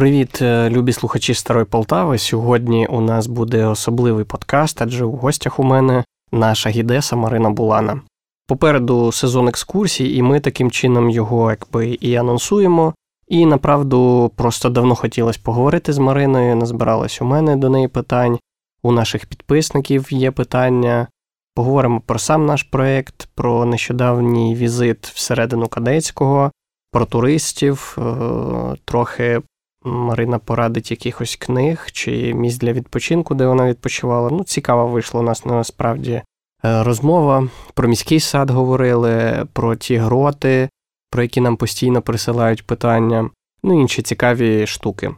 Привіт, е, любі слухачі Старої Полтави. Сьогодні у нас буде особливий подкаст, адже у гостях у мене наша гідеса Марина Булана. Попереду сезон екскурсій, і ми таким чином його якби і анонсуємо. І направду просто давно хотілося поговорити з Мариною. Назбиралось у мене до неї питань, у наших підписників є питання. Поговоримо про сам наш проєкт, про нещодавній візит всередину Кадецького, про туристів, е, трохи Марина порадить якихось книг чи місць для відпочинку, де вона відпочивала. Ну, цікаво вийшла у нас насправді е, розмова. Про міський сад говорили, про ті гроти, про які нам постійно присилають питання, ну інші цікаві штуки.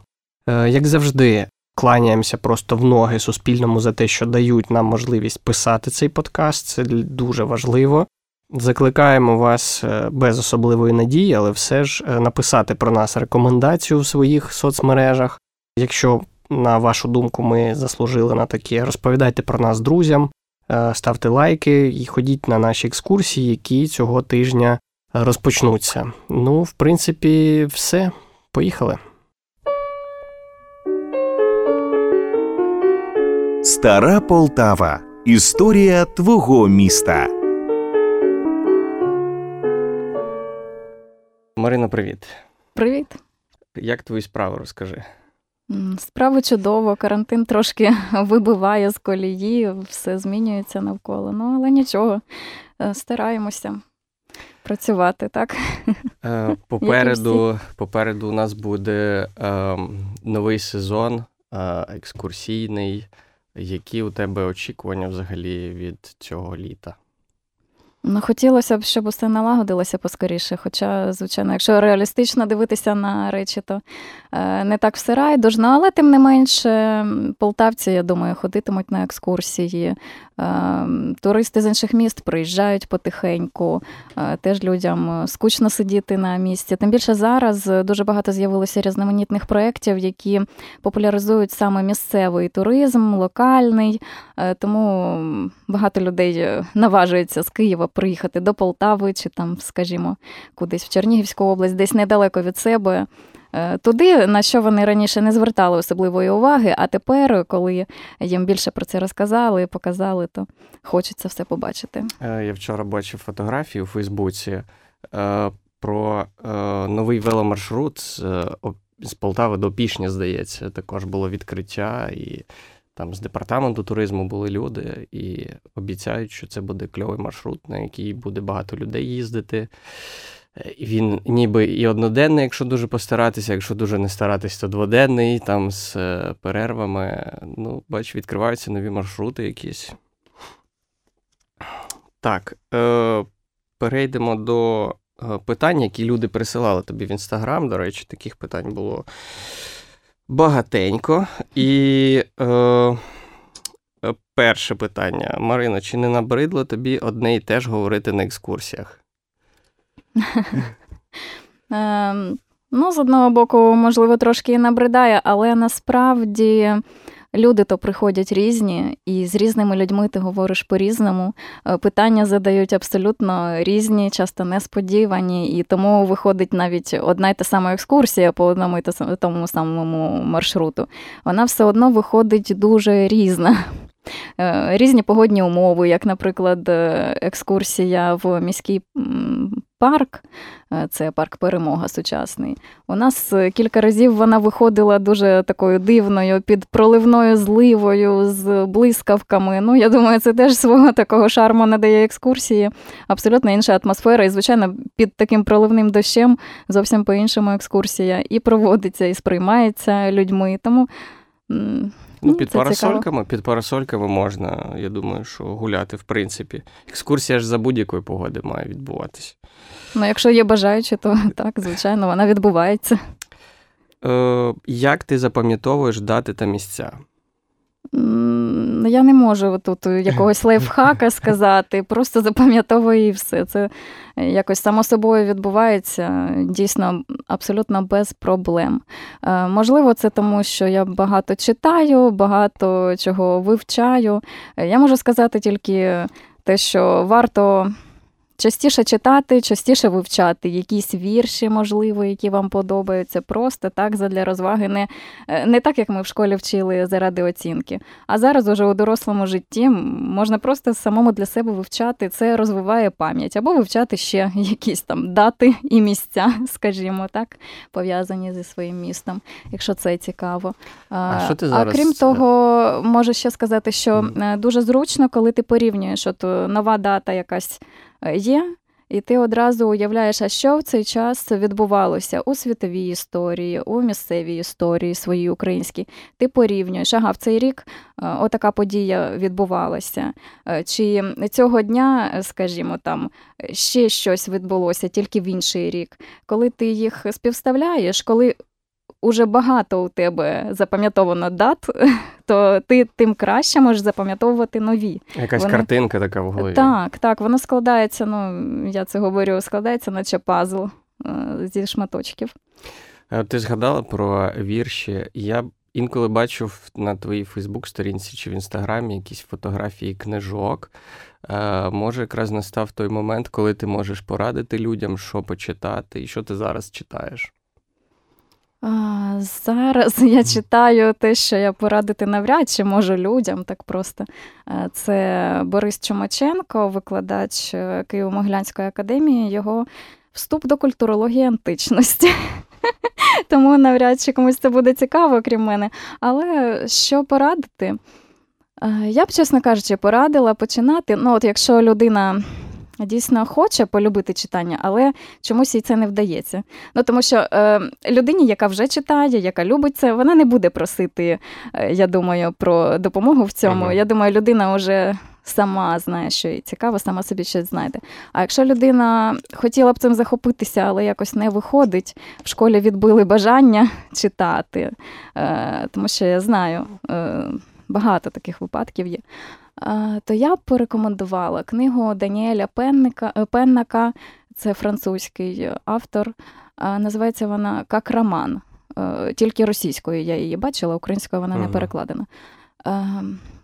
Е, як завжди, кланяємося просто в ноги Суспільному за те, що дають нам можливість писати цей подкаст. Це дуже важливо. Закликаємо вас е, без особливої надії, але все ж е, написати про нас рекомендацію в своїх соцмережах. Якщо, на вашу думку, ми заслужили на таке, розповідайте про нас друзям, е, ставте лайки і ходіть на наші екскурсії, які цього тижня розпочнуться. Ну, в принципі, все. Поїхали. Стара Полтава. Історія твого міста. Марина, привіт. Привіт. Як твої справи розкажи? Справи чудово, карантин трошки вибиває з колії, все змінюється навколо. Ну, але нічого, е, стараємося працювати, так? Е, попереду попереду у нас буде е, новий сезон е, екскурсійний. Які у тебе очікування взагалі від цього літа? Ну, хотілося б, щоб усе налагодилося поскоріше. Хоча, звичайно, якщо реалістично дивитися на речі, то е, не так все райдужно, але тим не менше, полтавці, я думаю, ходитимуть на екскурсії. Е, туристи з інших міст приїжджають потихеньку, е, теж людям скучно сидіти на місці. Тим більше зараз дуже багато з'явилося різноманітних проєктів, які популяризують саме місцевий туризм, локальний. Тому багато людей наважується з Києва приїхати до Полтави чи там, скажімо, кудись в Чернігівську область, десь недалеко від себе. Е, туди, на що вони раніше не звертали особливої уваги, а тепер, коли їм більше про це розказали показали, то хочеться все побачити. Е, я вчора бачив фотографії у Фейсбуці е, про новий веломаршрут з Полтави до Пішня, здається, також було відкриття і там з департаменту туризму були люди і обіцяють, що це буде кльовий маршрут, на який буде багато людей їздити. Він ніби і одноденний, якщо дуже постаратися, якщо дуже не старатись, то дводенний, там з е, перервами. Ну, бач, відкриваються нові маршрути якісь. Так, е, перейдемо до е, питань, які люди присилали тобі в інстаграм. До речі, таких питань було багатенько. І е, е, перше питання. Марина, чи не набридло тобі одне і теж говорити на екскурсіях? Ем, ну, з одного боку, можливо, трошки і набридає, але насправді Люди то приходять різні, і з різними людьми ти говориш по-різному. Е, питання задають абсолютно різні, часто несподівані, і тому виходить навіть одна й та сама екскурсія по одному і тому самому маршруту. Вона все одно виходить дуже різна. Е, різні погодні умови, як, наприклад, е, екскурсія в міський парк, е, це парк Перемога сучасний. У нас кілька разів вона виходила дуже такою дивною, під проливною зливою, з блискавками. Ну, я думаю, це теж свого такого шарму надає екскурсії. Абсолютно інша атмосфера. І, звичайно, під таким проливним дощем зовсім по-іншому екскурсія і проводиться, і сприймається людьми. Тому. Ну, під парасольками, під парасольками можна, я думаю, що гуляти, в принципі. Екскурсія ж за будь-якої погоди має відбуватися. Ну, якщо є бажаючі, то так, звичайно, вона відбувається. Е, Як ти запам'ятовуєш дати та місця? Я не можу тут якогось лайфхака сказати, просто запам'ятовую і все. Це якось само собою відбувається дійсно абсолютно без проблем. Е, можливо, це тому, що я багато читаю, багато чого вивчаю. Я можу сказати тільки те, що варто частіше читати, частіше вивчати якісь вірші, можливо, які вам подобаються. Просто так задля розваги, не е, не так, як ми в школі вчили заради оцінки. А зараз уже у дорослому житті можна просто самому для себе вивчати. Це розвиває пам'ять або вивчати ще якісь там дати і місця, скажімо так, пов'язані зі своїм містом, якщо це цікаво. А, що ти зараз... а крім того, можу ще сказати, що mm. дуже зручно, коли ти порівнюєш, от нова дата якась е, є. І ти одразу уявляєш, а що в цей час відбувалося у світовій історії, у місцевій історії своїй українській. Ти порівнюєш, ага, в цей рік е, отака подія відбувалася. Е, чи цього дня, скажімо, там ще щось відбулося тільки в інший рік. Коли ти їх співставляєш, коли уже багато у тебе запам'ятовано дат, то ти тим краще можеш запам'ятовувати нові. Якась Вони... картинка така в голові. Так, так, воно складається, ну я це говорю, складається, наче пазл е, зі шматочків. Е, ти згадала про вірші. Я інколи бачу на твоїй Фейсбук-сторінці чи в інстаграмі якісь фотографії книжок. Е, може, якраз настав той момент, коли ти можеш порадити людям, що почитати, і що ти зараз читаєш. Зараз я читаю те, що я порадити навряд чи можу людям так просто. Е, це Борис Чумаченко, викладач е, Києво-Могилянської академії, його вступ до культурології античності. Тому навряд чи комусь це буде цікаво, крім мене. Але що порадити? Е, я б, чесно кажучи, порадила починати. Ну, от якщо людина дійсно хоче полюбити читання, але чомусь їй це не вдається. Ну тому що е, людині, яка вже читає, яка любить це, вона не буде просити, е, я думаю, про допомогу в цьому. Ага. Я думаю, людина вже. Сама знає, що їй цікаво, сама собі щось знайде. А якщо людина хотіла б цим захопитися, але якось не виходить, в школі відбили бажання читати, е, тому що я знаю, е, багато таких випадків є то я б порекомендувала книгу Даніеля Пенника, е, Пеннака, це французький автор. Називається вона Как роман. Е, тільки російською я її бачила, українською вона не перекладена.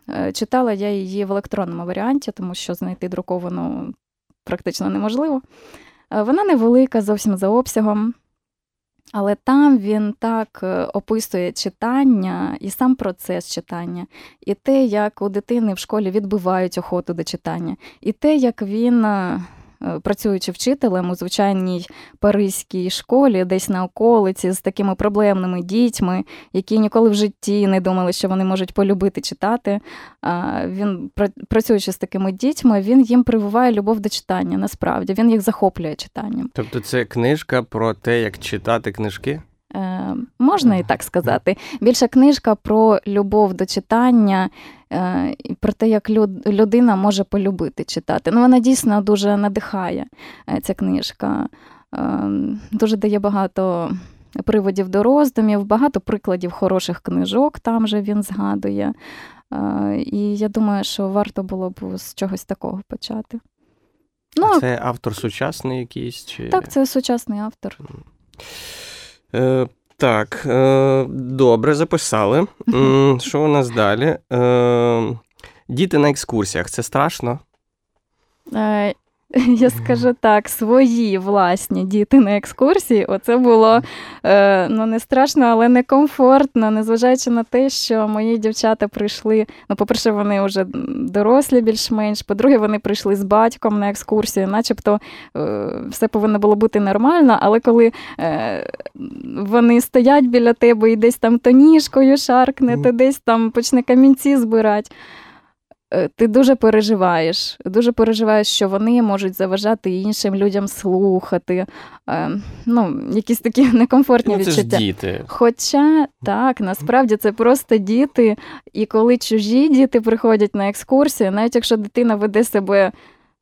Е, читала я її в електронному варіанті, тому що знайти друковану практично неможливо. Вона невелика, зовсім за обсягом. Але там він так е, описує читання і сам процес читання, і те, як у дитини в школі відбивають охоту до читання, і те, як він Е, працюючи вчителем у звичайній паризькій школі, десь на околиці, з такими проблемними дітьми, які ніколи в житті не думали, що вони можуть полюбити читати. Він працюючи з такими дітьми, він їм прививає любов до читання. Насправді він їх захоплює читанням. Тобто, це книжка про те, як читати книжки. Е, можна і так сказати. Більша книжка про любов до читання, е, про те, як людина може полюбити читати. Ну, Вона дійсно дуже надихає е, ця книжка, дуже дає багато приводів до роздумів, багато прикладів хороших книжок там же він згадує. І я думаю, що варто було б з чогось такого почати. Ну, Це автор сучасний якийсь? Чи... Так, це сучасний автор. Е, Так, е, добре, записали. Що у нас далі? Е, Діти на екскурсіях це страшно? Е, Я скажу так, свої власні діти на екскурсії. Оце було е, ну не страшно, але не комфортно, незважаючи на те, що мої дівчата прийшли. Ну, по-перше, вони вже дорослі більш-менш. По-друге, вони прийшли з батьком на екскурсію, начебто е, все повинно було бути нормально, але коли е, вони стоять біля тебе і десь там то ніжкою шаркне, то десь там почне камінці збирати. Е, ти дуже переживаєш, дуже переживаєш, що вони можуть заважати іншим людям слухати. Е, ну, Якісь такі некомфортні ну, це відчуття. Ж діти. Хоча так, насправді це просто діти, і коли чужі діти приходять на екскурсію, навіть якщо дитина веде себе,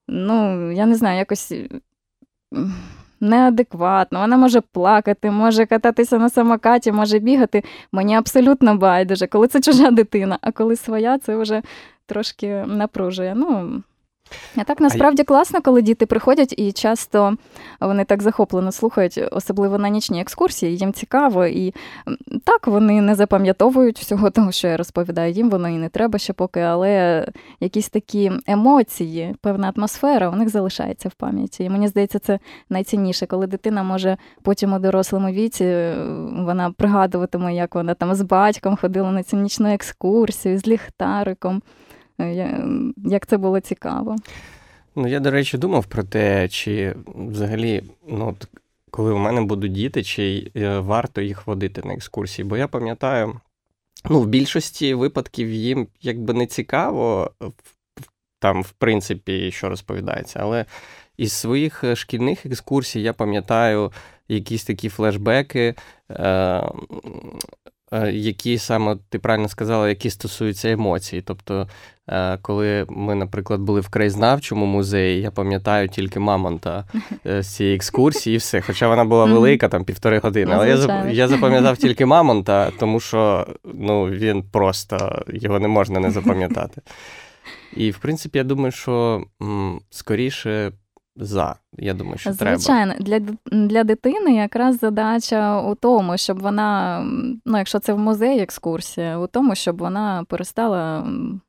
ну, я не знаю, якось. Неадекватно, вона може плакати, може кататися на самокаті, може бігати. Мені абсолютно байдуже, коли це чужа дитина, а коли своя, це вже трошки напружує. Ну, А так насправді класно, коли діти приходять і часто вони так захоплено слухають, особливо на нічні екскурсії, їм цікаво, і так вони не запам'ятовують всього того, що я розповідаю. Їм воно і не треба ще поки, але якісь такі емоції, певна атмосфера у них залишається в пам'яті. І мені здається, це найцінніше, коли дитина може потім у дорослому віці вона пригадуватиме, як вона там з батьком ходила на цю нічну екскурсію з ліхтариком. Е, як це було цікаво. Ну, я, до речі, думав про те, чи взагалі, ну, коли у мене будуть діти, чи е, варто їх водити на екскурсії. Бо я пам'ятаю, ну, в більшості випадків їм якби не цікаво, там, в принципі, що розповідається, але із своїх е, шкільних екскурсій я пам'ятаю якісь такі флешбеки. Які саме ти правильно сказала, які стосуються емоцій. Тобто, коли ми, наприклад, були в краєзнавчому музеї, я пам'ятаю тільки Мамонта е, з цієї екскурсії, і все. Хоча вона була велика, там півтори години. Але я я запам'ятав тільки Мамонта, тому що ну, він просто його не можна не запам'ятати. І, в принципі, я думаю, що м, скоріше за. Я думаю, що Звичайно, треба. для для дитини якраз задача у тому, щоб вона, ну якщо це в музей екскурсія, у тому, щоб вона перестала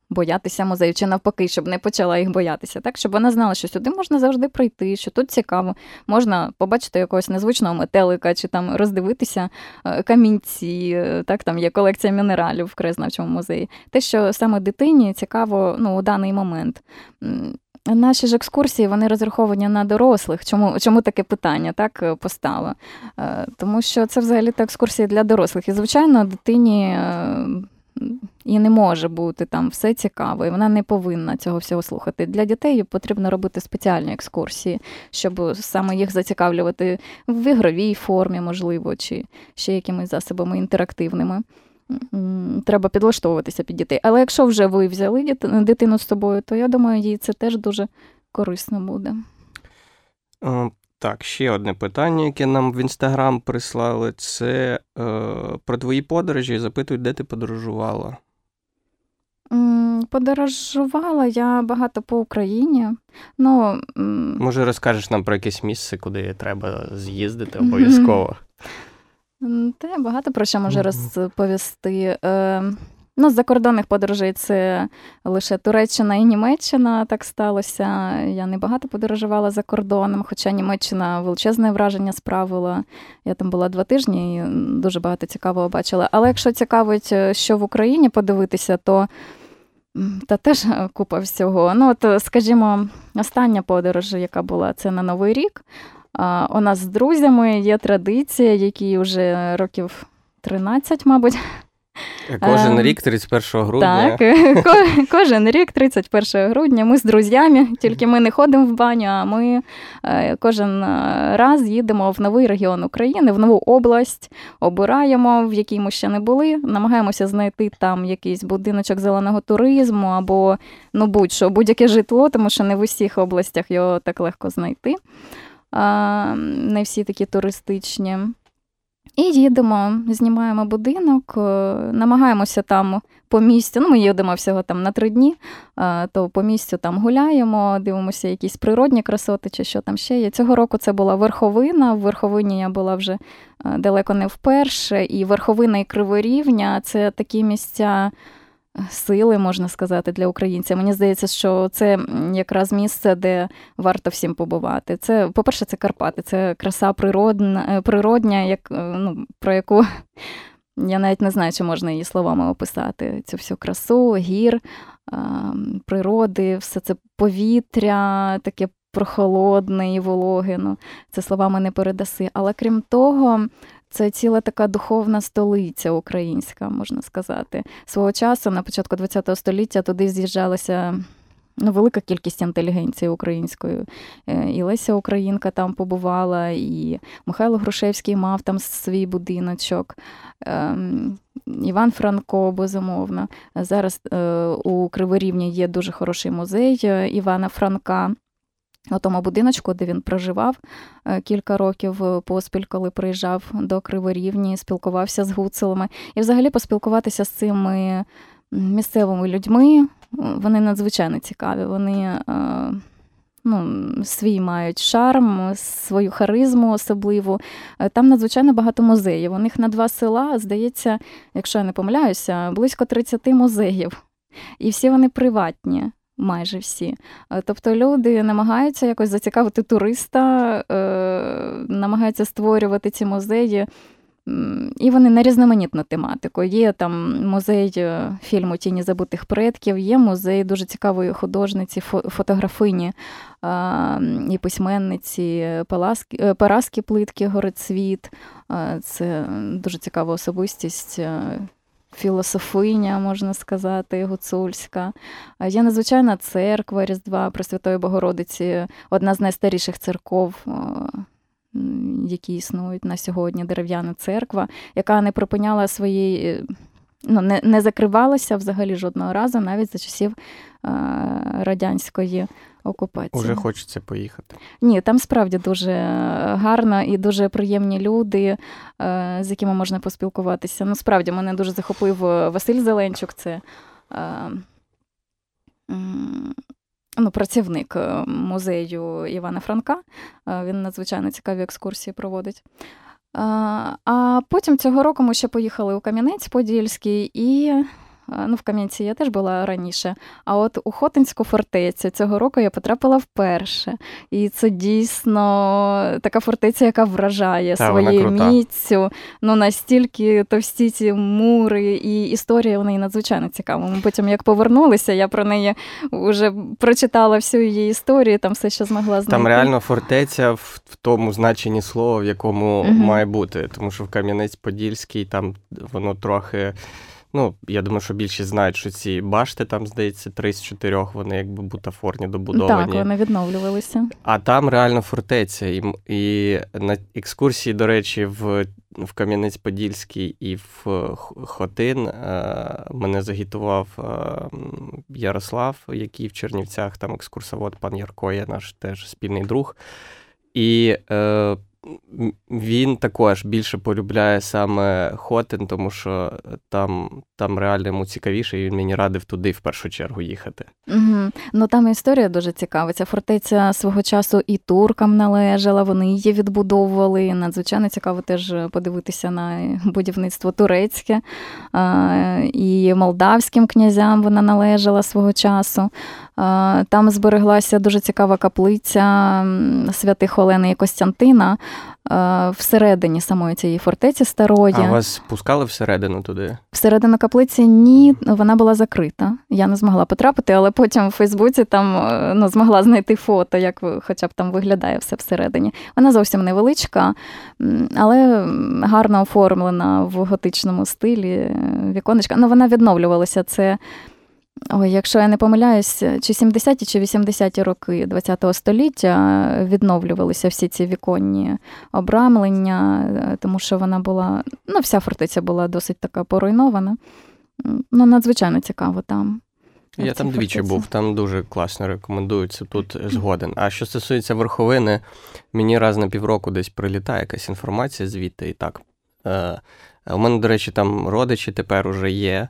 боятися музею, чи навпаки, щоб не почала їх боятися, так щоб вона знала, що сюди можна завжди прийти, що тут цікаво, можна побачити якогось незвичного метелика, чи там роздивитися е, камінці, е, так там є колекція мінералів в краєзнавчому музеї. Те, що саме дитині цікаво ну, у даний момент. Наші ж екскурсії вони розраховані на дорослих. Чому чому таке питання так е, постало? Е, тому що це взагалі то екскурсії для дорослих. І, звичайно, дитині е, і не може бути там все цікаво, і вона не повинна цього всього слухати. Для дітей потрібно робити спеціальні екскурсії, щоб саме їх зацікавлювати в ігровій формі, можливо, чи ще якимись засобами інтерактивними треба підлаштовуватися під дітей. Але якщо вже ви взяли дитину з собою, то я думаю, їй це теж дуже корисно буде. Е, так, ще одне питання, яке нам в інстаграм прислали, це е, про твої подорожі. Запитують, де ти подорожувала. Подорожувала я багато по Україні. Ну, Може, розкажеш нам про якесь місце, куди треба з'їздити обов'язково. Та багато про що можу розповісти. Е, ну, з закордонних подорожей це лише Туреччина і Німеччина так сталося. Я не багато подорожувала за кордоном, хоча Німеччина величезне враження справила. Я там була два тижні і дуже багато цікавого бачила. Але якщо цікавить, е, що в Україні подивитися, то та теж купа всього. Ну, от, скажімо, остання подорож, яка була, це на Новий рік. У нас з друзями є традиція, які вже років 13, мабуть. Кожен ем, рік, 31 грудня. Так, кожен рік, 31 грудня, ми з друзями, тільки ми не ходимо в баню, а ми е, кожен е, раз їдемо в новий регіон України, в нову область, обираємо, в якій ми ще не були, намагаємося знайти там якийсь будиночок зеленого туризму або ну будь-що, будь-яке житло, тому що не в усіх областях його так легко знайти не всі такі туристичні. І їдемо, знімаємо будинок, е, намагаємося там по місцю. Ну, ми їдемо всього там на три дні, е, то по місцю там гуляємо, дивимося якісь природні красоти чи що там ще є. Цього року це була верховина. В верховині я була вже е, далеко не вперше. І верховина і криворівня це такі місця сили, можна сказати, для українців. Мені здається, що це якраз місце, де варто всім побувати. Це, по-перше, це Карпати, це краса природна, е, природня, як, е, ну, про яку я навіть не знаю, чи можна її словами описати. Цю всю красу, гір, природи, все це повітря, таке прохолодне і вологе. Ну, Це словами не передаси. Але крім того, це ціла така духовна столиця українська, можна сказати. Свого часу, на початку ХХ століття, туди з'їжджалася ну, велика кількість інтелігенції української. Е, і Леся Українка там побувала, і Михайло Грушевський мав там свій будиночок. Ем, Іван Франко, безумовно. Зараз е, у Криворівні є дуже хороший музей е, Івана Франка. У тому будиночку, де він проживав е, кілька років е, поспіль, коли приїжджав до Криворівні, спілкувався з гуцулами. І взагалі поспілкуватися з цими місцевими людьми, вони надзвичайно цікаві. Вони ну, свій мають шарм, свою харизму особливу. Там надзвичайно багато музеїв. У них на два села, здається, якщо я не помиляюся, близько 30 музеїв. І всі вони приватні. Майже всі. Тобто люди намагаються якось зацікавити туриста, намагаються створювати ці музеї і вони на різноманітну тематику. Є там музей е, фільму Тіні забутих предків, є музей дуже цікавої художниці, фотографині і письменниці е, Параски Плитки Горецвіт. Це дуже цікава особистість. Е, філософиня, можна сказати, гуцульська. Є надзвичайна церква Різдва Пресвятої Богородиці, одна з найстаріших церков які існують на сьогодні, дерев'яна церква, яка не припиняла свої, е, ну, не не закривалася взагалі жодного разу, навіть за часів е, радянської окупації. Уже хочеться поїхати. Ні, там справді дуже гарно і дуже приємні люди, е, з якими можна поспілкуватися. Ну, справді мене дуже захопив Василь Зеленчук. Це ну, працівник е, музею Івана Франка. Е, він надзвичайно цікаві екскурсії проводить. Е, а потім цього року ми ще поїхали у Кам'янець-Подільський і Ну, в Кам'янці я теж була раніше. А от у Хотинську фортецю цього року я потрапила вперше. І це дійсно така фортеця, яка вражає Та, своєю міцю. Ну настільки товсті ці мури, і історія у неї надзвичайно цікава. Ми потім, як повернулися, я про неї вже прочитала всю її історію, там все, що змогла знайти. Там реально фортеця в, в тому значенні слова, в якому угу. має бути. Тому що в Кам'янець-Подільський там воно трохи. Ну, я думаю, що більшість знають, що ці башти там, здається, три з чотирьох, вони якби бутафорні добудовані. Так, вони відновлювалися. А там реально фортеця. І і на екскурсії, до речі, в в Кам'янець-Подільський і в Хотин е, мене загітував е, Ярослав, який в Чернівцях там екскурсовод, пан Ярко, є наш теж спільний друг. І е, він також більше полюбляє саме Хотин, тому що там там реально йому цікавіше, і він мені радив туди в першу чергу їхати. Угу. Ну там історія дуже цікава. Ця фортеця свого часу і туркам належала, вони її відбудовували. Надзвичайно цікаво теж подивитися на будівництво турецьке і молдавським князям вона належала свого часу. Там збереглася дуже цікава каплиця святих Олени і Костянтина всередині самої цієї фортеці старої. А вас пускали всередину туди? Всередину каплиці ні, вона була закрита. Я не змогла потрапити, але потім в Фейсбуці там е, ну, змогла знайти фото, як хоча б там виглядає все всередині. Вона зовсім невеличка, але гарно оформлена в готичному стилі. Е, віконечка. Ну, вона відновлювалася. Це Ой, якщо я не помиляюсь, чи 70-ті, чи 80-ті роки ХХ століття відновлювалися всі ці віконні обрамлення, тому що вона була, ну, вся фортеця була досить така поруйнована. Ну, надзвичайно цікаво там. Я там двічі був, там дуже класно рекомендується тут згоден. А що стосується верховини, мені раз на півроку десь прилітає якась інформація звідти і так. Е, у мене, до речі, там родичі тепер уже є.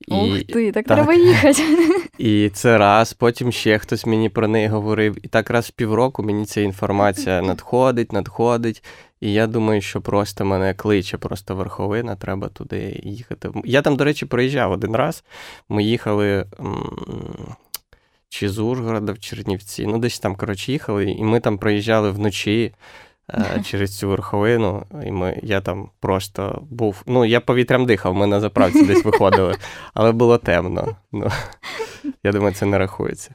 І, Ух ти, так, так треба їхати. І це раз, потім ще хтось мені про неї говорив. І так раз в півроку мені ця інформація надходить, надходить. І я думаю, що просто мене кличе, просто верховина, треба туди їхати. Я там, до речі, проїжджав один раз. Ми їхали. Чи з Ужгорода в Чернівці, ну десь там, коротше, їхали, і ми там проїжджали вночі. Е, через цю верховину. І ми, я там просто був. Ну, я повітрям дихав, ми на заправці десь виходили, але було темно. Ну, Я думаю, це не рахується.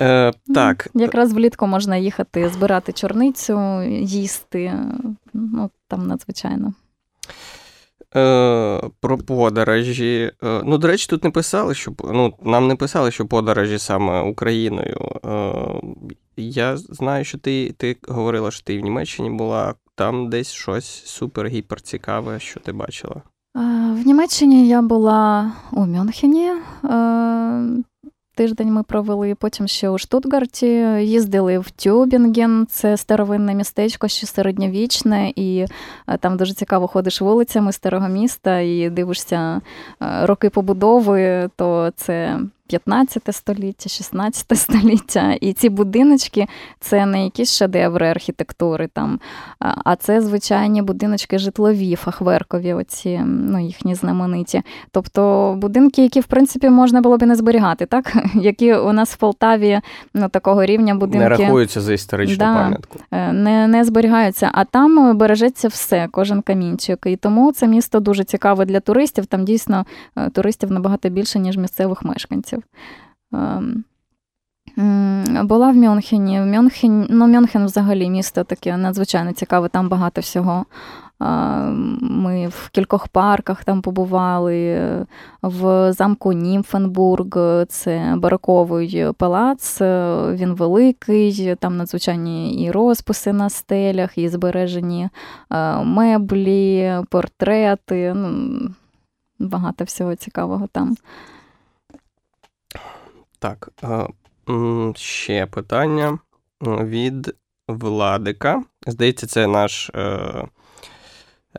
Е, так. Якраз влітку можна їхати, збирати чорницю, їсти. Ну, там надзвичайно. Е, Про подорожі. Е, ну, до речі, тут не писали, що ну, нам не писали, що подорожі саме Україною. Е, Я знаю, що ти ти говорила, що ти в Німеччині була, там десь щось супер-гіпер цікаве, що ти бачила. В Німеччині я була у Мюнхені. Тиждень ми провели, потім ще у Штутгарті їздили в Тюбінген, це старовинне містечко, ще середньовічне, і там дуже цікаво ходиш вулицями старого міста і дивишся роки побудови, то це 15 століття, 16 століття. І ці будиночки це не якісь шедеври архітектури, там, а це звичайні будиночки житлові, фахверкові, оці, ну, їхні знамениті. Тобто будинки, які, в принципі, можна було б і не зберігати, так? які у нас в Полтаві ну, такого рівня будинки. Не рахуються за історичну да, пам'ятку. Е, не, не зберігаються, а там бережеться все, кожен камінчик. І тому це місто дуже цікаве для туристів. Там дійсно е, туристів набагато більше, ніж місцевих мешканців. Ем, була в Мюнхені. В Мюнхен, ну, Мюнхен взагалі місто таке надзвичайно цікаве, там багато всього. Ем, ми в кількох парках там побували, в замку Німфенбург, це бароковий палац, він великий, там надзвичайні і розписи на стелях, і збережені е, меблі, портрети. ну, Багато всього цікавого там. Так, ще питання від Владика. Здається, це наш е,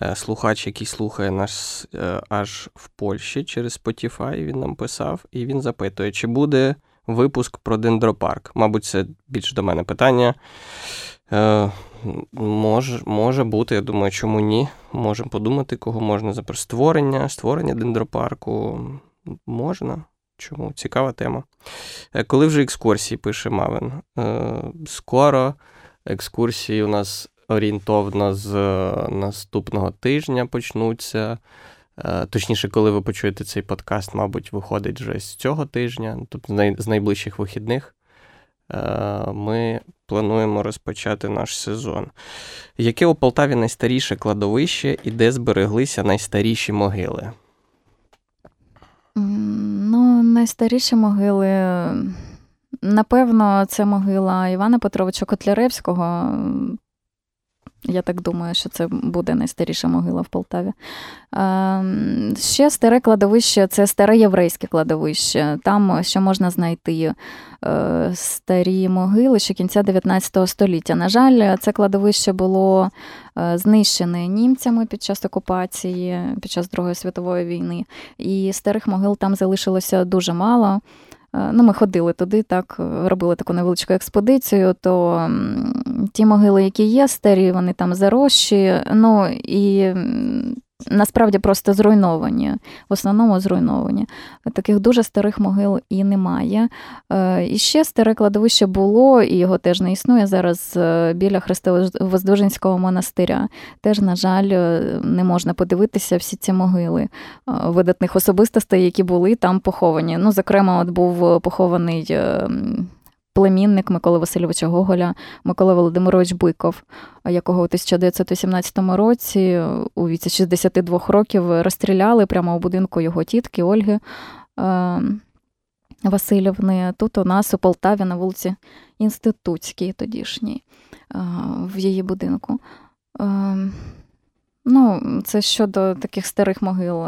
е, слухач, який слухає нас е, аж в Польщі через Spotify, він нам писав, і він запитує, чи буде випуск про дендропарк. Мабуть, це більш до мене питання. Може може бути, я думаю, чому ні. Можемо подумати, кого можна за створення, створення дендропарку. Можна. Чому? Цікава тема. Е, коли вже екскурсії пише Мавин? Е, скоро екскурсії у нас орієнтовно з наступного тижня почнуться. Е, точніше, коли ви почуєте цей подкаст, мабуть, виходить вже з цього тижня, тобто з найближчих вихідних. Ми плануємо розпочати наш сезон. Яке у Полтаві найстаріше кладовище і де збереглися найстаріші могили? Найстаріші могили, напевно, це могила Івана Петровича Котляревського. Я так думаю, що це буде найстаріша могила в Полтаві. Ем, ще старе кладовище це старе єврейське кладовище. Там ще можна знайти е, старі могили ще кінця 19 століття. На жаль, це кладовище було е, знищене німцями під час окупації, під час Другої світової війни, і старих могил там залишилося дуже мало. Е, ну, Ми ходили туди, так, робили таку невеличку експедицію, то ті могили, які є старі, вони там зарощі. ну, і насправді просто зруйновані, в основному зруйновані. Таких дуже старих могил і немає. Е, і ще старе кладовище було, і його теж не існує зараз е, біля Христовоздвиженського монастиря. Теж, на жаль, е, не можна подивитися всі ці могили видатних особистостей, які були там поховані. Ну, Зокрема, от був похований племінник Миколи Васильовича Гоголя, Микола Володимирович Буйков, якого у 1918 році у віці 62 років розстріляли прямо у будинку його тітки Ольги. Е, Васильівни, тут у нас у Полтаві на вулиці Інститутській тодішній, е, в її будинку. Е, ну, Це щодо таких старих могил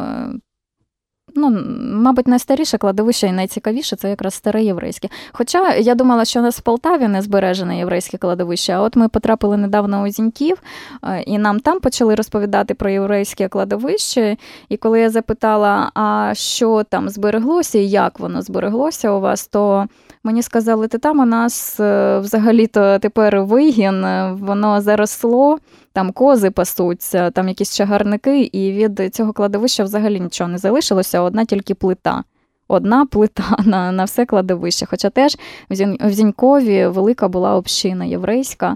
ну, мабуть, найстаріше кладовище і найцікавіше це якраз старе єврейське. Хоча я думала, що у нас в Полтаві не збережене єврейське кладовище, а от ми потрапили недавно у Зіньків, е, і нам там почали розповідати про єврейське кладовище. І коли я запитала, а що там збереглося і як воно збереглося у вас, то мені сказали, ти там у нас е, взагалі-то тепер вигін, е, воно заросло там кози пасуться, там якісь чагарники, і від цього кладовища взагалі нічого не залишилося, одна тільки плита. Одна плита на на все кладовище. Хоча теж в Зінькові велика була община єврейська,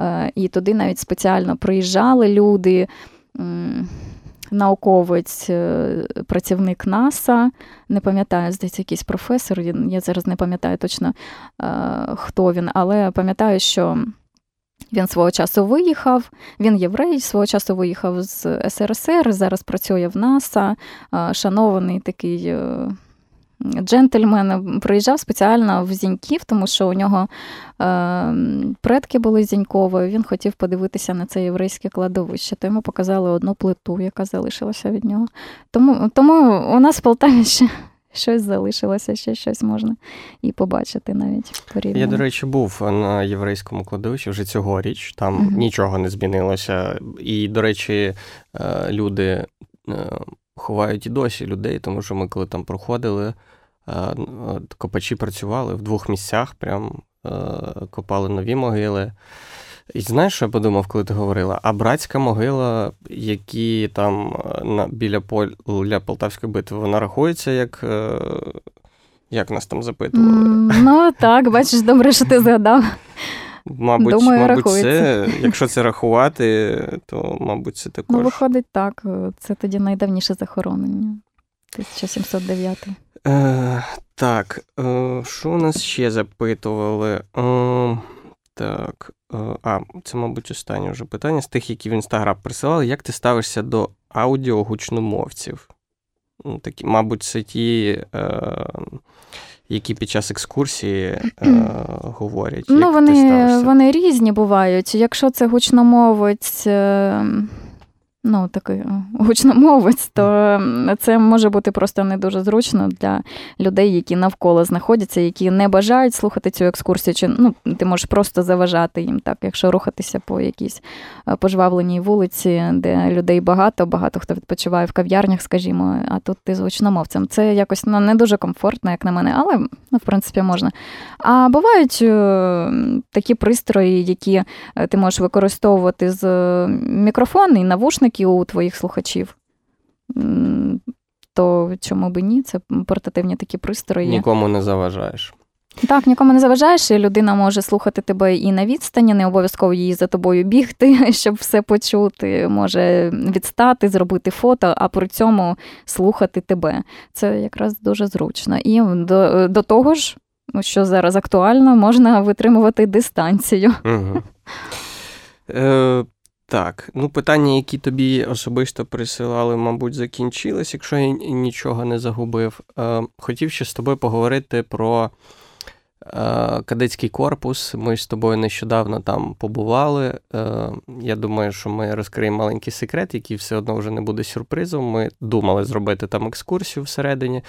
е, і туди навіть спеціально приїжджали люди. Науковець, е, працівник НАСА, не пам'ятаю, здається, якийсь професор, я зараз не пам'ятаю точно, е, хто він, але пам'ятаю, що він свого часу виїхав, він єврей, свого часу виїхав з СРСР, зараз працює в НАСА, шанований такий е, джентльмен. Приїжджав спеціально в Зіньків, тому що у нього е, предки були Зіньковою, він хотів подивитися на це єврейське кладовище, то йому показали одну плиту, яка залишилася від нього. Тому тому у нас в Полтаві ще щось залишилося, ще щось можна і побачити навіть порівняно. Я, до речі, був на єврейському кладовищі вже цьогоріч, там угу. нічого не змінилося. І, до речі, е, люди е, ховають і досі людей, тому що ми, коли там проходили, е, копачі працювали в двох місцях, прям копали нові могили. І знаєш, що я подумав, коли ти говорила? А братська могила, які там на, біля поля Полтавської битви, вона рахується як. Як нас там запитували? Ну так, бачиш, добре, що ти згадав. Мабуть, Думаю, мабуть, це, якщо це рахувати, то, мабуть, це також. Ну, виходить так. Це тоді найдавніше захоронення. 1709. Е, Так, е, що у нас ще запитували? Е, так. Е, а, це, мабуть, останнє вже питання з тих, які в інстаграм присилали. Як ти ставишся до аудіогучномовців? Ну, такі, Мабуть, це ті. Е, які під час екскурсії е, говорять. Ну, Як вони вони різні бувають. Якщо це гучномовець, е, ну, такий гучномовець, то це може бути просто не дуже зручно для людей, які навколо знаходяться, які не бажають слухати цю екскурсію. Чи ну, ти можеш просто заважати їм, так, якщо рухатися по якійсь е, пожвавленій вулиці, де людей багато, багато хто відпочиває в кав'ярнях, скажімо, а тут ти з гучномовцем. Це якось ну, не дуже комфортно, як на мене, але ну, в принципі можна. А бувають е, такі пристрої, які е, ти можеш використовувати з мікрофону і навушники які у твоїх слухачів. То чому би ні? Це портативні такі пристрої. Нікому не заважаєш. Так, нікому не заважаєш, і людина може слухати тебе і на відстані, не обов'язково її за тобою бігти, щоб все почути. Може відстати, зробити фото, а при цьому слухати тебе. Це якраз дуже зручно. І до до того ж, що зараз актуально, можна витримувати дистанцію. Угу. Е, так, ну питання, які тобі особисто присилали, мабуть, закінчились, якщо я нічого не загубив. Е, хотів ще з тобою поговорити про е, кадетський корпус. Ми з тобою нещодавно там побували. Е, я думаю, що ми розкриємо маленький секрет, який все одно вже не буде сюрпризом. Ми думали зробити там екскурсію всередині.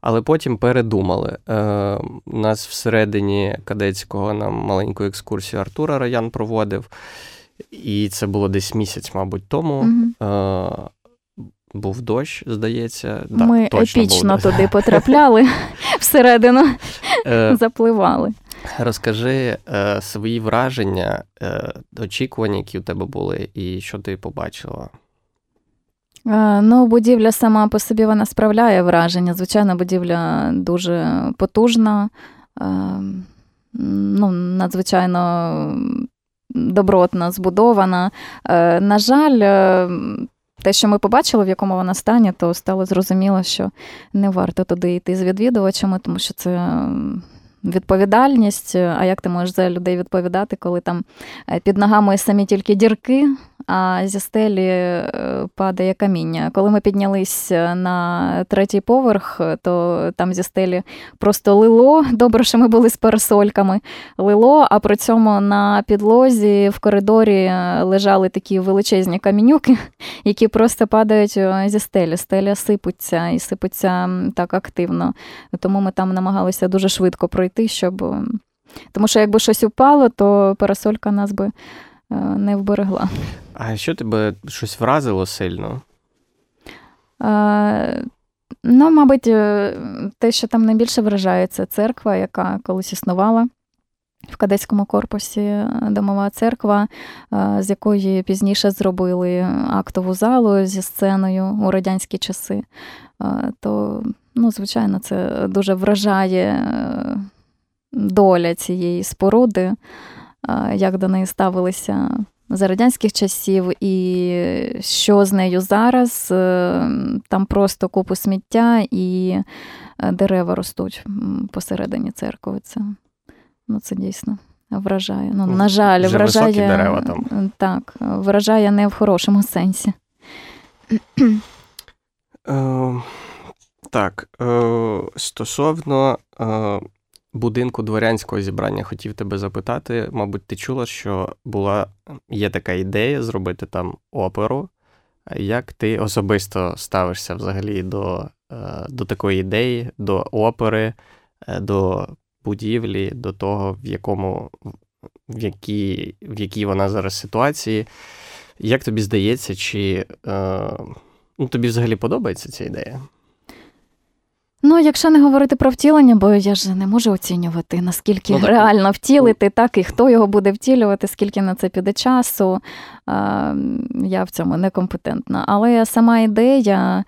Але потім передумали. Е, Нас всередині кадетського нам маленьку екскурсію Артура Раян проводив. І це було десь місяць, мабуть, тому. Угу. Е, був дощ, здається. Ми точно епічно був туди потрапляли всередину, е, запливали. Розкажи е, свої враження, е, очікування, які у тебе були, і що ти побачила. Е, ну, будівля сама по собі вона справляє враження. Звичайно, будівля дуже потужна, е, ну, надзвичайно добротна, збудована. Е, на жаль, е, те, що ми побачили, в якому вона стані, то стало зрозуміло, що не варто туди йти з відвідувачами, тому що це відповідальність. А як ти можеш за людей відповідати, коли там е, під ногами самі тільки дірки, а зі стелі е, падає каміння. Коли ми піднялись на третій поверх, то там зі стелі просто лило. Добре, що ми були з парасольками. Лило, а при цьому на підлозі в коридорі лежали такі величезні камінюки, які просто падають е, зі стелі. Стеля сипуться і сипуться так активно. Тому ми там намагалися дуже швидко пройти, щоб. Тому що якби щось упало, то парасолька нас би Е, не вберегла. А що тебе щось вразило сильно? А, ну, мабуть, е, те, що там найбільше вражає, це церква, яка колись існувала. В кадетському корпусі е, домова церква, з якої пізніше зробили актову залу зі сценою у радянські часи, то, ну, звичайно, це дуже вражає доля цієї споруди як до неї ставилися за радянських часів, і що з нею зараз. Е, там просто купу сміття і е, дерева ростуть посередині церкви. Це, ну, це дійсно. Вражає. Ну, На жаль, Вже вражає дерева там. Так, вражає не в хорошому сенсі. Е, так, е, стосовно е, будинку дворянського зібрання хотів тебе запитати. Мабуть, ти чула, що була є така ідея зробити там оперу. Як ти особисто ставишся взагалі до до такої ідеї, до опери, до будівлі, до того, в якому в якій в якій вона зараз ситуації. Як тобі здається, чи е, ну, тобі взагалі подобається ця ідея? Ну, якщо не говорити про втілення, бо я ж не можу оцінювати, наскільки ну, реально втілити, так і хто його буде втілювати, скільки на це піде часу. Я в цьому некомпетентна. Але сама ідея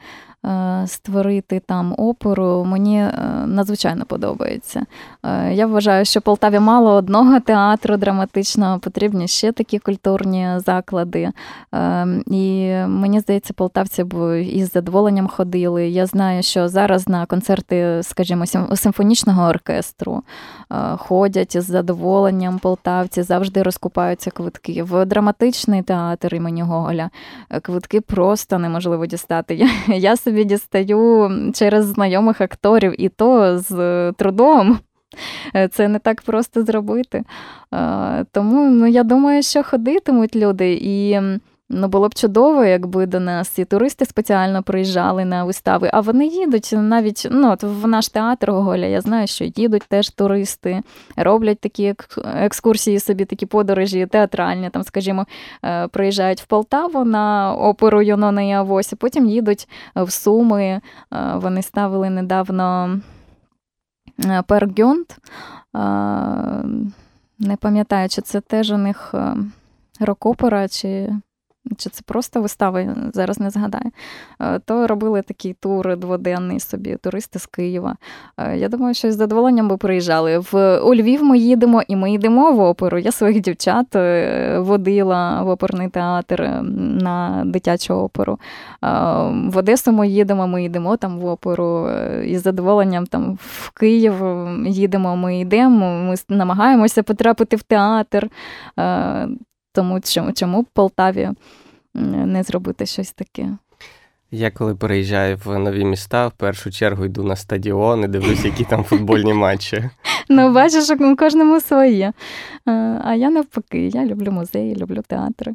створити там оперу, мені е, надзвичайно подобається. Е, я вважаю, що Полтаві мало одного театру драматичного, потрібні ще такі культурні заклади. І мені здається, полтавці б із задоволенням ходили. Я знаю, що зараз на концерти, скажімо, симфонічного оркестру ходять із задоволенням полтавці, завжди розкупаються квитки. В драматичний театр імені Гоголя квитки просто неможливо дістати. Я собі дістаю через знайомих акторів, і то з е, трудом. Е, це не так просто зробити. Е, тому ну, я думаю, що ходитимуть люди. І Ну, було б чудово, якби до нас і туристи спеціально приїжджали на вистави, а вони їдуть навіть ну, от в наш театр Гоголя. Я знаю, що їдуть теж туристи, роблять такі екскурсії собі, такі подорожі театральні, там, скажімо, е, приїжджають в Полтаву на оперу Йонона і Авосі, потім їдуть в Суми. Е, вони ставили недавно е, Пергюнт. Не пам'ятаю, чи це теж у них рок-опера, чи чи це просто вистави, зараз не згадаю, е, то робили такий тур дводенний собі, туристи з Києва. Е, я думаю, що з задоволенням би приїжджали. В у Львів ми їдемо і ми йдемо в оперу. Я своїх дівчат е, водила в оперний театр на дитячу оперу. В Одесу ми їдемо, ми йдемо там в оперу. І з задоволенням там в Київ їдемо, ми йдемо, ми намагаємося потрапити в театр. Тому чому, чому в Полтаві не зробити щось таке? Я коли переїжджаю в нові міста, в першу чергу йду на стадіон і дивлюсь, які там футбольні матчі. Ну, бачиш, у кожному своє. А я навпаки, я люблю музеї, люблю театри.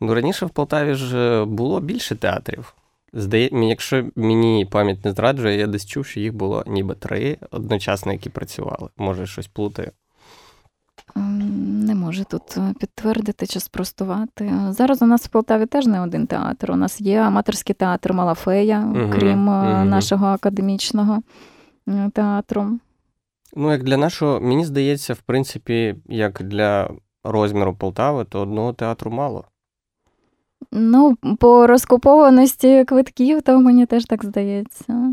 Ну, раніше в Полтаві ж було більше театрів. Здає, якщо мені пам'ять не зраджує, я десь чув, що їх було ніби три одночасно, які працювали. Може, щось плутаю. Ем, не можу тут е, підтвердити чи спростувати. Зараз у нас в Полтаві теж не один театр. У нас є аматорський театр Малафея, угу, крім угу. нашого академічного е, театру. Ну, як для нашого, мені здається, в принципі, як для розміру Полтави, то одного театру мало. Ну, по розкупованості квитків, то мені теж так здається.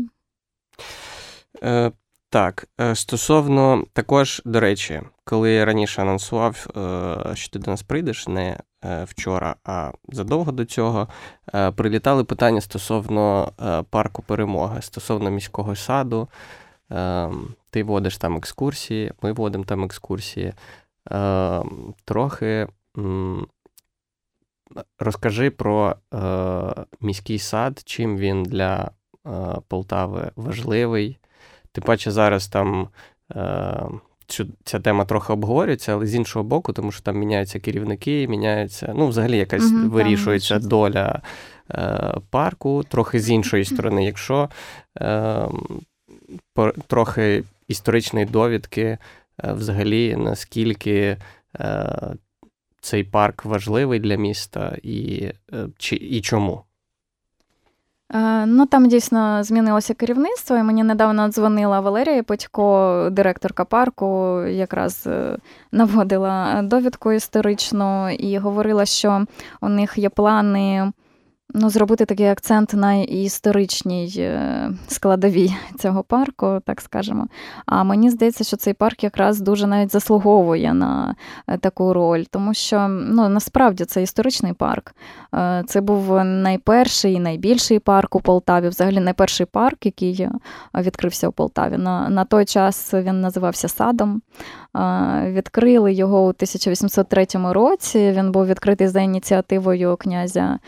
Е, Так, стосовно також, до речі, коли я раніше анонсував, е, що ти до нас прийдеш не е, вчора, а задовго до цього, е, прилітали питання стосовно парку перемоги, стосовно міського саду. Ти водиш там екскурсії, ми водимо там екскурсії. Трохи розкажи про міський сад, чим він для Полтави важливий. Тим паче зараз там цю, ця тема трохи обговорюється, але з іншого боку, тому що там міняються керівники, міняється, ну, взагалі якась mm вирішується там, доля е, парку, трохи з іншої сторони. Якщо е, по, трохи історичної довідки, е, взагалі, наскільки е, цей парк важливий для міста і, е, чи, і чому? Е, ну там дійсно змінилося керівництво, і мені недавно дзвонила Валерія Потько, директорка парку, якраз е, наводила довідку історичну і говорила, що у них є плани ну, зробити такий акцент на історичній е, складовій цього парку, так скажемо. А мені здається, що цей парк якраз дуже навіть заслуговує на е, таку роль, тому що ну, насправді це історичний парк. Е, це був найперший і найбільший парк у Полтаві, взагалі найперший парк, який відкрився у Полтаві. На, На той час він називався Садом. Відкрили його у 1803 році. Він був відкритий за ініціативою князя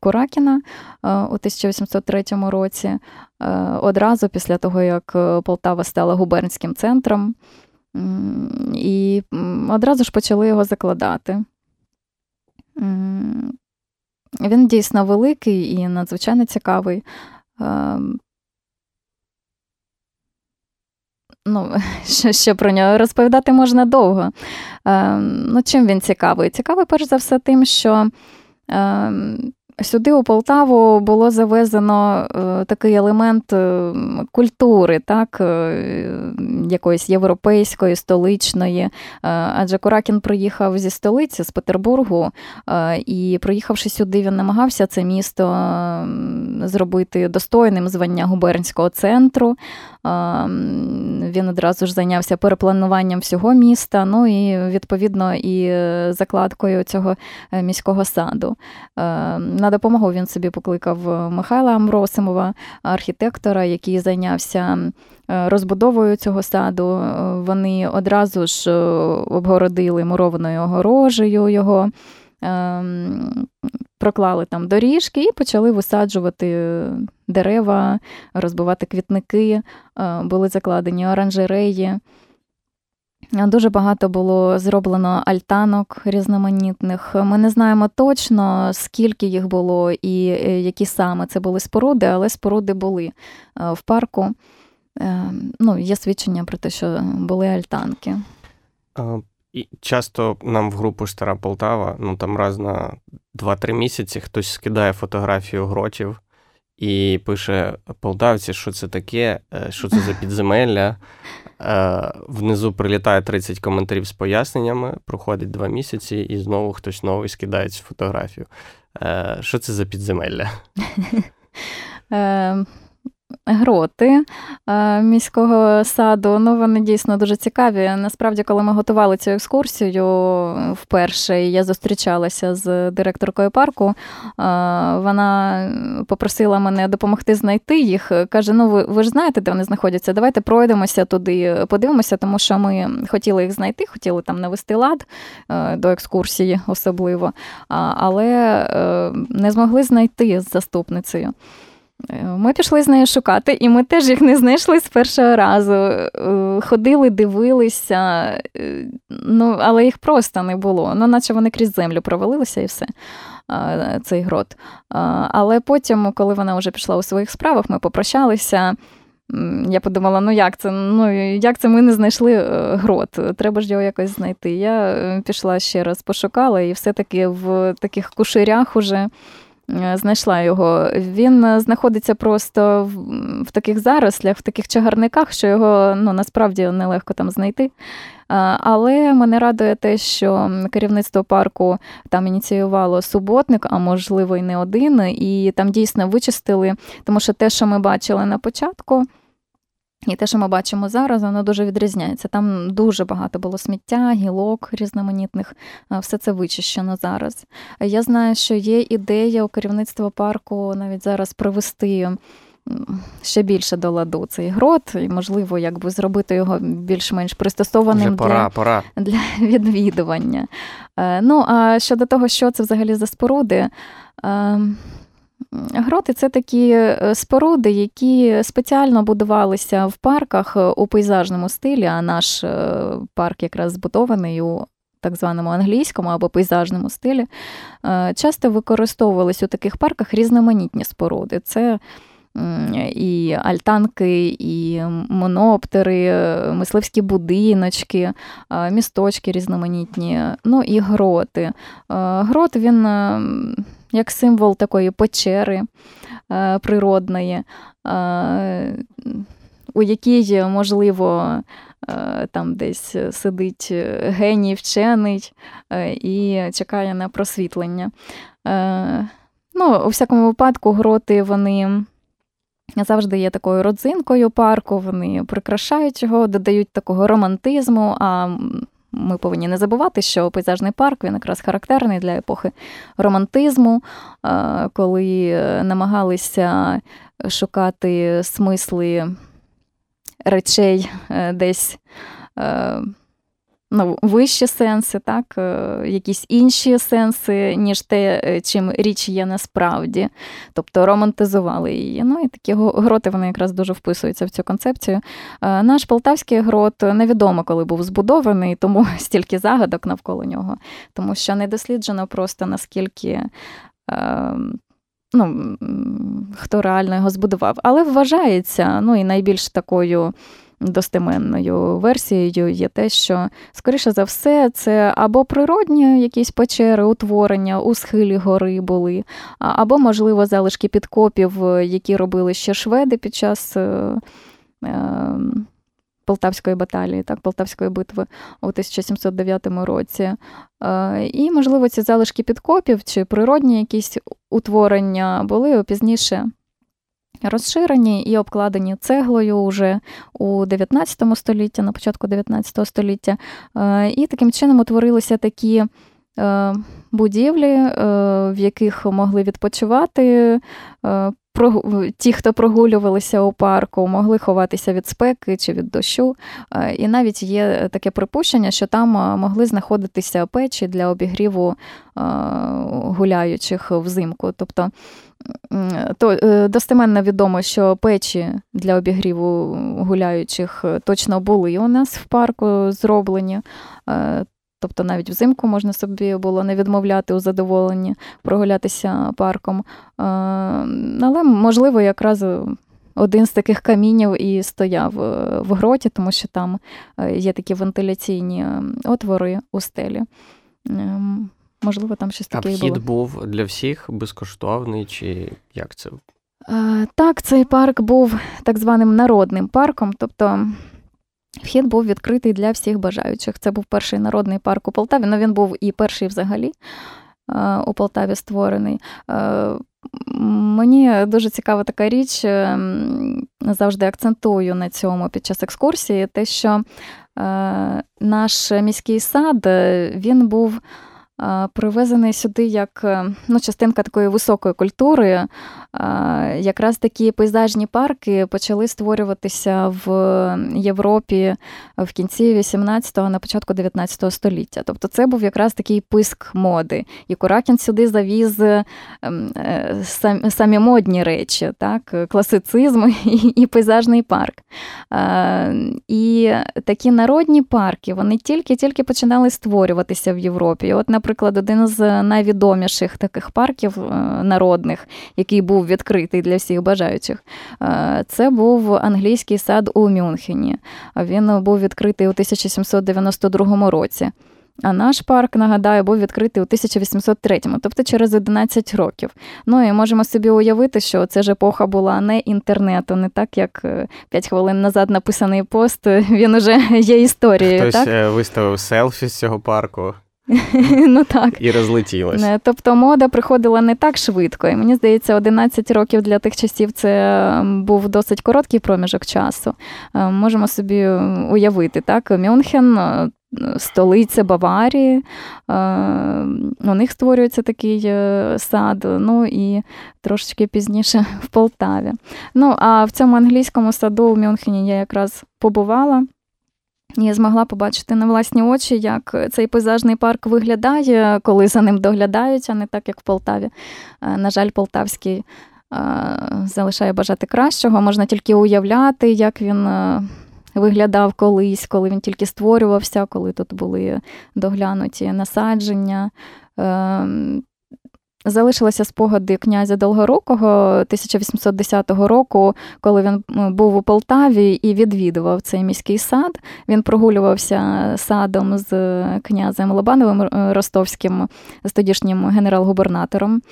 Куракіна у 1803 році. Одразу після того, як Полтава стала губернським центром, і одразу ж почали його закладати. Він дійсно великий і надзвичайно цікавий. Ну, що, що про нього розповідати можна довго. Ну, Чим він цікавий? Цікавий, перш за все, тим, що Сюди у Полтаву було завезено е, такий елемент е, культури, так, е, якоїсь європейської, столичної. Адже Куракін приїхав зі столиці, з Петербургу, і приїхавши сюди, він намагався це місто зробити достойним звання губернського центру. Він одразу ж зайнявся переплануванням всього міста, ну і відповідно і закладкою цього міського саду. На допомогу він собі покликав Михайла Амросимова, архітектора, який зайнявся розбудовою цього саду. Вони одразу ж обгородили мурованою огорожею його. Проклали там доріжки і почали висаджувати дерева, розбивати квітники, були закладені оранжереї. Дуже багато було зроблено альтанок різноманітних. Ми не знаємо точно, скільки їх було і е, які саме це були споруди, але споруди були е, в парку. Е, ну, Є свідчення про те, що були альтанки. І часто нам в групу Стара Полтава, ну там раз на 2-3 місяці хтось скидає фотографію гротів і пише: Полтавці, що це таке, що це за підземелля. Е, внизу прилітає 30 коментарів з поясненнями, проходить два місяці, і знову хтось новий скидає цю фотографію. Е, що це за підземелля? Гроти е, міського саду. Ну, вони дійсно дуже цікаві. Насправді, коли ми готували цю екскурсію вперше, я зустрічалася з директоркою парку, е, вона попросила мене допомогти знайти їх. Каже: Ну, ви, ви ж знаєте, де вони знаходяться? Давайте пройдемося туди, подивимося, тому що ми хотіли їх знайти, хотіли там навести лад е, до екскурсії, особливо, але не змогли знайти з заступницею. Ми пішли з нею шукати, і ми теж їх не знайшли з першого разу. Е, ходили, дивилися, е, ну, але їх просто не було. Ну, наче вони крізь землю провалилися і все, цей грот. Але потім, коли вона вже пішла у своїх справах, ми попрощалися. Я подумала, ну як це? Ну як це ми не знайшли е, грот? Треба ж його якось знайти. Я пішла ще раз пошукала, і все-таки в таких куширях уже Е, знайшла його. Він е, знаходиться просто в, таких зарослях, в таких чагарниках, що його ну, насправді нелегко там знайти. Але мене радує те, що керівництво парку там ініціювало суботник, а можливо й не один, і там дійсно вичистили, тому що те, що ми бачили на початку. І те, що ми бачимо зараз, воно дуже відрізняється. Там дуже багато було сміття, гілок різноманітних, все це вичищено зараз. Я знаю, що є ідея у керівництва парку навіть зараз привести. Ще більше до ладу цей грот, і, можливо, якби зробити його більш-менш пристосованим Вже пора, для пора. для відвідування. Е, ну, а щодо того, що це взагалі за споруди, ем, Гроти це такі е, споруди, які спеціально будувалися в парках е, у пейзажному стилі, а наш е, парк якраз збудований у так званому англійському або пейзажному стилі. Часто використовувались у таких парках різноманітні споруди. Це і альтанки, і моноптери, мисливські будиночки, місточки різноманітні, ну і гроти. Грот він як символ такої печери е, природної, е, у якій, можливо, е, там десь сидить геній вчений і чекає на просвітлення. Ну, У всякому випадку, гроти вони. Завжди є такою родзинкою парку, вони прикрашають його, додають такого романтизму, а ми повинні не забувати, що пейзажний парк він якраз характерний для епохи романтизму, коли е, намагалися шукати смисли речей е, десь е, ну, вищі сенси, так, е, якісь інші сенси, ніж те, е, чим річ є насправді. Тобто романтизували її. Ну і такі гроти вони якраз дуже вписуються в цю концепцію. Е, наш полтавський грот невідомо, коли був збудований, тому стільки загадок навколо нього, тому що не досліджено просто наскільки. ну, хто реально його збудував. Але вважається, ну і найбільш такою достеменною версією є те, що, скоріше за все, це або природні якісь печери, утворення у схилі гори були, або, можливо, залишки підкопів, які робили ще шведи під час. Е, ем, Полтавської баталії, так, Полтавської битви у 1709 році. Е, і, можливо, ці залишки підкопів чи природні якісь утворення були пізніше розширені і обкладені цеглою уже у 19 столітті, на початку 19 століття. Е, і таким чином утворилися такі. Е, будівлі, в яких могли відпочивати ті, хто прогулювалися у парку, могли ховатися від спеки чи від дощу. Е, і навіть є таке припущення, що там е, могли знаходитися печі для обігріву е, гуляючих взимку. Тобто то достеменно відомо, що печі для обігріву гуляючих точно були у нас в парку зроблені. Тобто навіть взимку можна собі було не відмовляти у задоволенні прогулятися парком. Але, можливо, якраз один з таких камінів і стояв е, в гроті, тому що там е, є такі вентиляційні отвори у стелі. Ем, можливо, там щось таке. А вхід було. був для всіх безкоштовний, чи як це? Е, так, цей парк був так званим народним парком. тобто Вхід був відкритий для всіх бажаючих. Це був перший народний парк у Полтаві. Ну він був і перший взагалі е, у Полтаві створений. Е, мені дуже цікава така річ, е, завжди акцентую на цьому під час екскурсії, те, що наш міський сад він був привезений сюди як ну, частинка такої високої культури. Якраз такі пейзажні парки почали створюватися в Європі в кінці 18-го, на початку 19 століття. Тобто це був якраз такий писк моди. І Куракін сюди завіз ем, е, самі модні речі, так? класицизм і пейзажний парк. І такі народні парки вони тільки-тільки починали створюватися в Європі. От, наприклад, наприклад, один з найвідоміших таких парків е, народних, який був відкритий для всіх бажаючих, е, це був англійський сад у Мюнхені. Він був відкритий у 1792 році. А наш парк, нагадаю, був відкритий у 1803-му, тобто через 11 років. Ну і можемо собі уявити, що це ж епоха була не інтернету, не так, як 5 е, хвилин назад написаний пост. Він уже є історією. Хтось так? виставив селфі з цього парку. Ну так. І розлетілося. Е, тобто мода приходила не так швидко. І мені здається, 11 років для тих часів це був досить короткий проміжок часу. Е, можемо собі уявити, так, Мюнхен. Е, столиця Баварії, у них створюється такий сад, ну і трошечки пізніше в Полтаві. Ну, а в цьому англійському саду в Мюнхені я якраз побувала. Я змогла побачити на власні очі, як цей пейзажний парк виглядає, коли за ним доглядають, а не так, як в Полтаві. Е, на жаль, Полтавський е, залишає бажати кращого. Можна тільки уявляти, як він е, виглядав колись, коли він тільки створювався, коли тут були доглянуті насадження. Залишилися спогади князя Долгорукого 1810 року, коли він був у Полтаві і відвідував цей міський сад. Він прогулювався садом з князем Лобановим е, Ростовським, з тодішнім генерал-губернатором.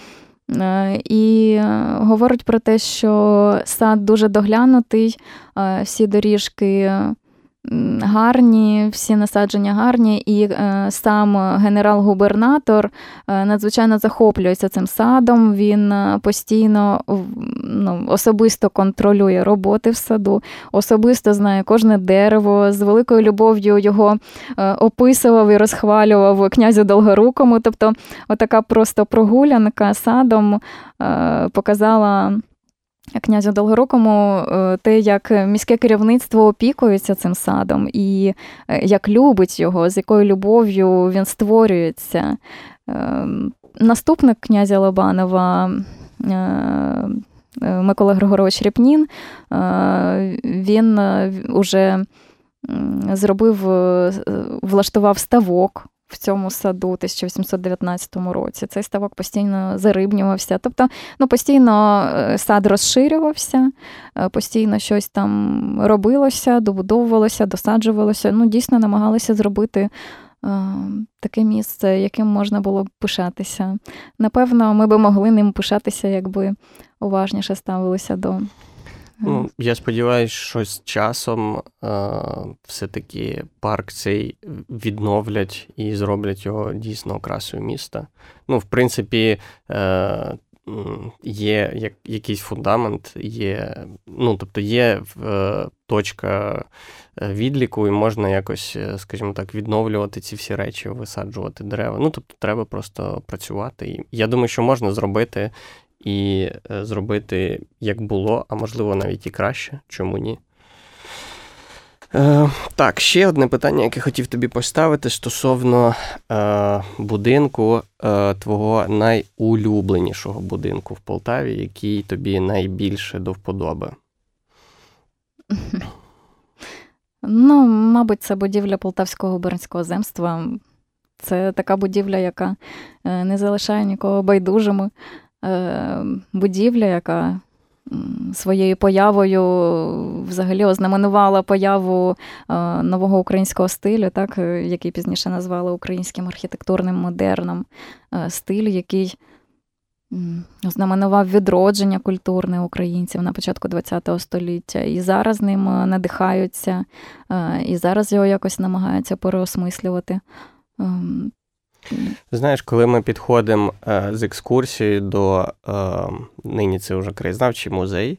Е, і говорить про те, що сад дуже доглянутий, е, всі доріжки гарні, всі насадження гарні, і е, сам генерал-губернатор е, надзвичайно захоплюється цим садом. Він е, постійно ну, особисто контролює роботи в саду, особисто знає кожне дерево, з великою любов'ю його описував і розхвалював князю Долгорукому. Тобто, отака просто прогулянка садом показала князю Долгорукому е, те, як міське керівництво опікується цим садом, і е, як любить його, з якою любов'ю він створюється. Е, наступник князя Лобанова. Микола Григорович Ріпнін, він уже зробив, влаштував ставок в цьому саду у 1819 році. Цей ставок постійно зарибнювався. Тобто, ну, постійно е, сад розширювався, е, постійно щось там робилося, добудовувалося, досаджувалося. Ну, дійсно намагалися зробити. Таке місце, яким можна було б пишатися. Напевно, ми би могли ним пишатися, якби уважніше ставилися до Ну, Я сподіваюся, що з часом е, все-таки парк цей відновлять і зроблять його дійсно окрасою міста. Ну, в принципі, е, є як, якийсь фундамент, є, ну, тобто є е, точка відліку, і можна якось, скажімо так, відновлювати ці всі речі, висаджувати дерева. Ну, тобто, треба просто працювати. І я думаю, що можна зробити і е, зробити як було, а можливо навіть і краще, чому ні. Е, Так, ще одне питання, яке хотів тобі поставити стосовно е, будинку, е, твого найулюбленішого будинку в Полтаві, який тобі найбільше до вподоби. Ну, мабуть, це будівля Полтавського губернського земства. Це така будівля, яка е, не залишає нікого байдужими. Е, будівля, яка своєю появою взагалі ознаменувала появу е, нового українського стилю, так, е, який пізніше назвали українським архітектурним модерном, стиль, який ознаменував відродження культурне українців на початку ХХ століття. І зараз ним надихаються, і зараз його якось намагаються переосмислювати. Знаєш, коли ми підходимо е, з екскурсією до е, нині це вже краєзнавчий музей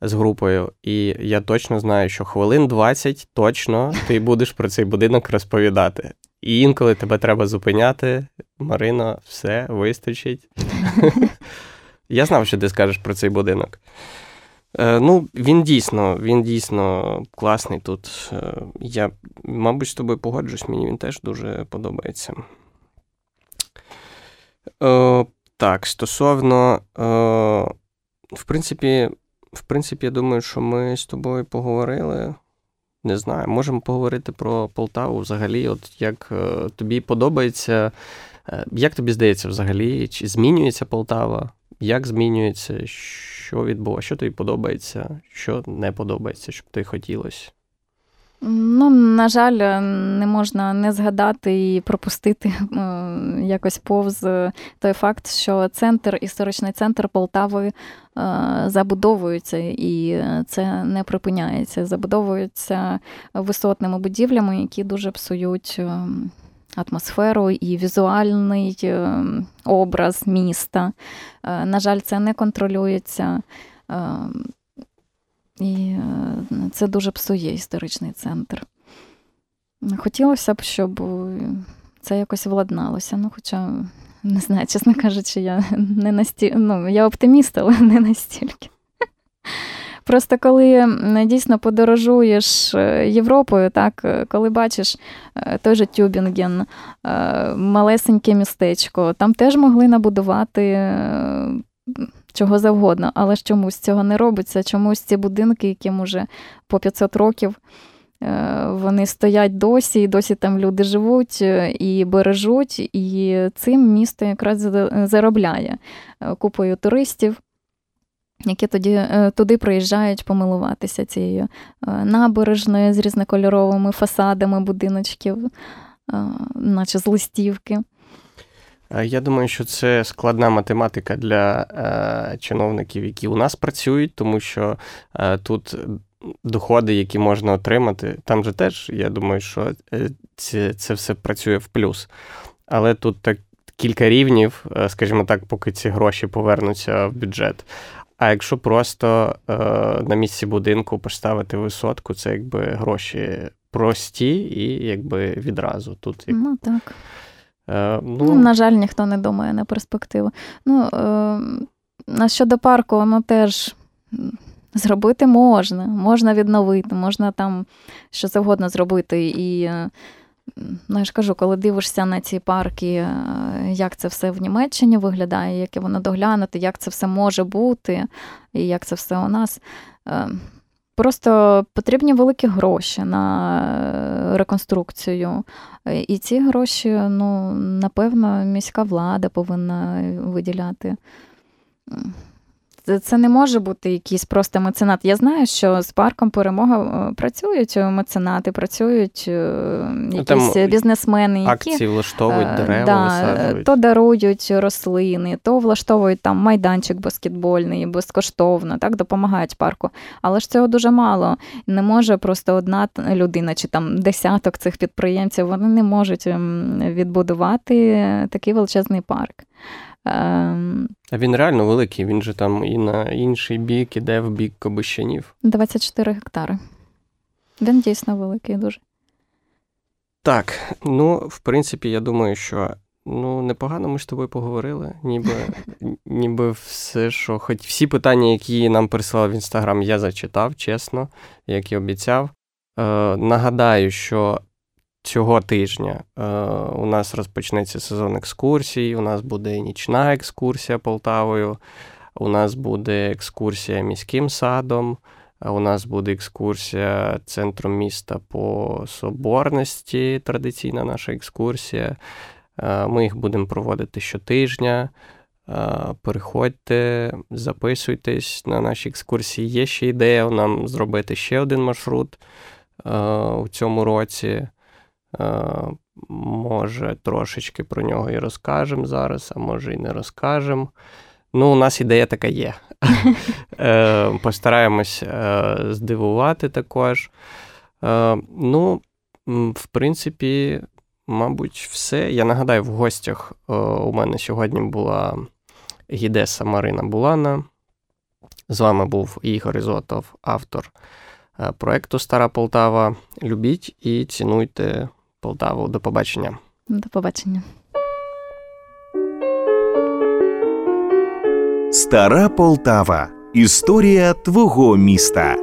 з групою, і я точно знаю, що хвилин 20 точно ти будеш про цей будинок розповідати. І інколи тебе треба зупиняти. Марино, все вистачить. Я знав, що ти скажеш про цей будинок. Е, ну, він дійсно, він дійсно класний тут. Е, я, мабуть, з тобою погоджуюсь, мені він теж дуже подобається. Е, Так, стосовно, е, в принципі, в принципі, я думаю, що ми з тобою поговорили. Не знаю, можемо поговорити про Полтаву взагалі. От як е, тобі подобається, е, як тобі здається, взагалі, чи змінюється Полтава? Як змінюється, що відбувається, що тобі подобається, що не подобається, що б тобі хотілося? Ну, на жаль, не можна не згадати і пропустити е, якось повз той факт, що центр, історичний центр Полтави е, забудовується, і це не припиняється. Забудовуються висотними будівлями, які дуже псують е, атмосферу і візуальний образ міста. На жаль, це не контролюється. І е, це дуже псує історичний центр. Хотілося б, щоб це якось владналося. Ну, хоча, не знаю, чесно кажучи, я не настільки, ну, я оптиміст, але не настільки. Просто коли дійсно подорожуєш е, Європою, так, е, коли бачиш той же Тюбінген, малесеньке містечко, там теж могли набудувати чого завгодно, але ж чомусь цього не робиться. Чомусь ці будинки, яким уже по 500 років. Е, вони стоять досі, і досі там люди живуть е, і бережуть, і цим місто якраз заробляє е, купою туристів, які тоді туди приїжджають помилуватися цією набережною з різнокольоровими фасадами будиночків, наче з листівки. Я думаю, що це складна математика для е, чиновників, які у нас працюють, тому що е, тут доходи, які можна отримати, там же теж, я думаю, що е, це, це все працює в плюс. Але тут так кілька рівнів, е, скажімо так, поки ці гроші повернуться в бюджет. А якщо просто е, на місці будинку поставити висотку, це якби гроші прості і якби відразу тут. Як... Ну так. Е, ну, ну, На жаль, ніхто не думає на перспективу. Ну, е, щодо парку, воно теж зробити можна, можна відновити, можна там що завгодно зробити. І е, ну, я ж кажу, коли дивишся на ці парки, е, як це все в Німеччині виглядає, яке воно доглянути, як це все може бути, і як це все у нас. Е, Просто потрібні великі гроші на реконструкцію. І ці гроші, ну, напевно, міська влада повинна виділяти. Це не може бути якийсь просто меценат. Я знаю, що з парком перемога е, працюють меценати, працюють е, ну, якісь Там бізнесмени, які акції влаштовують е, дерева, да, висаджують. то дарують рослини, то влаштовують там майданчик баскетбольний, безкоштовно, так допомагають парку. Але ж цього дуже мало. Не може просто одна людина чи там десяток цих підприємців. Вони не можуть ем, відбудувати такий величезний парк. Ем, а він реально великий, він же там і на інший бік іде в бік Кобищанів. 24 гектари. Він дійсно великий дуже. Так, ну, в принципі, я думаю, що ну, непогано ми з тобою поговорили. Ніби ніби все, що хоч всі питання, які нам прислали в інстаграм, я зачитав, чесно, як і обіцяв. Е, Нагадаю, що цього тижня е, у нас розпочнеться сезон екскурсій, у нас буде нічна екскурсія Полтавою, у нас буде екскурсія міським садом, у нас буде екскурсія центром міста по соборності, традиційна наша екскурсія. Е, ми їх будемо проводити щотижня. Е, переходьте, записуйтесь на наші екскурсії. Є ще ідея нам зробити ще один маршрут у цьому році. Е, може, трошечки про нього і розкажемо зараз, а може і не розкажемо. Ну, у нас ідея така є. Е, постараємось е, здивувати також. Ну, в принципі, мабуть, все. Я нагадаю, в гостях у мене сьогодні була гідеса Марина Булана. З вами був Ігор Ізотов, автор проекту Стара Полтава. Любіть і цінуйте Полтаву. До побачення. До побачення. Стара Полтава. Історія твого міста.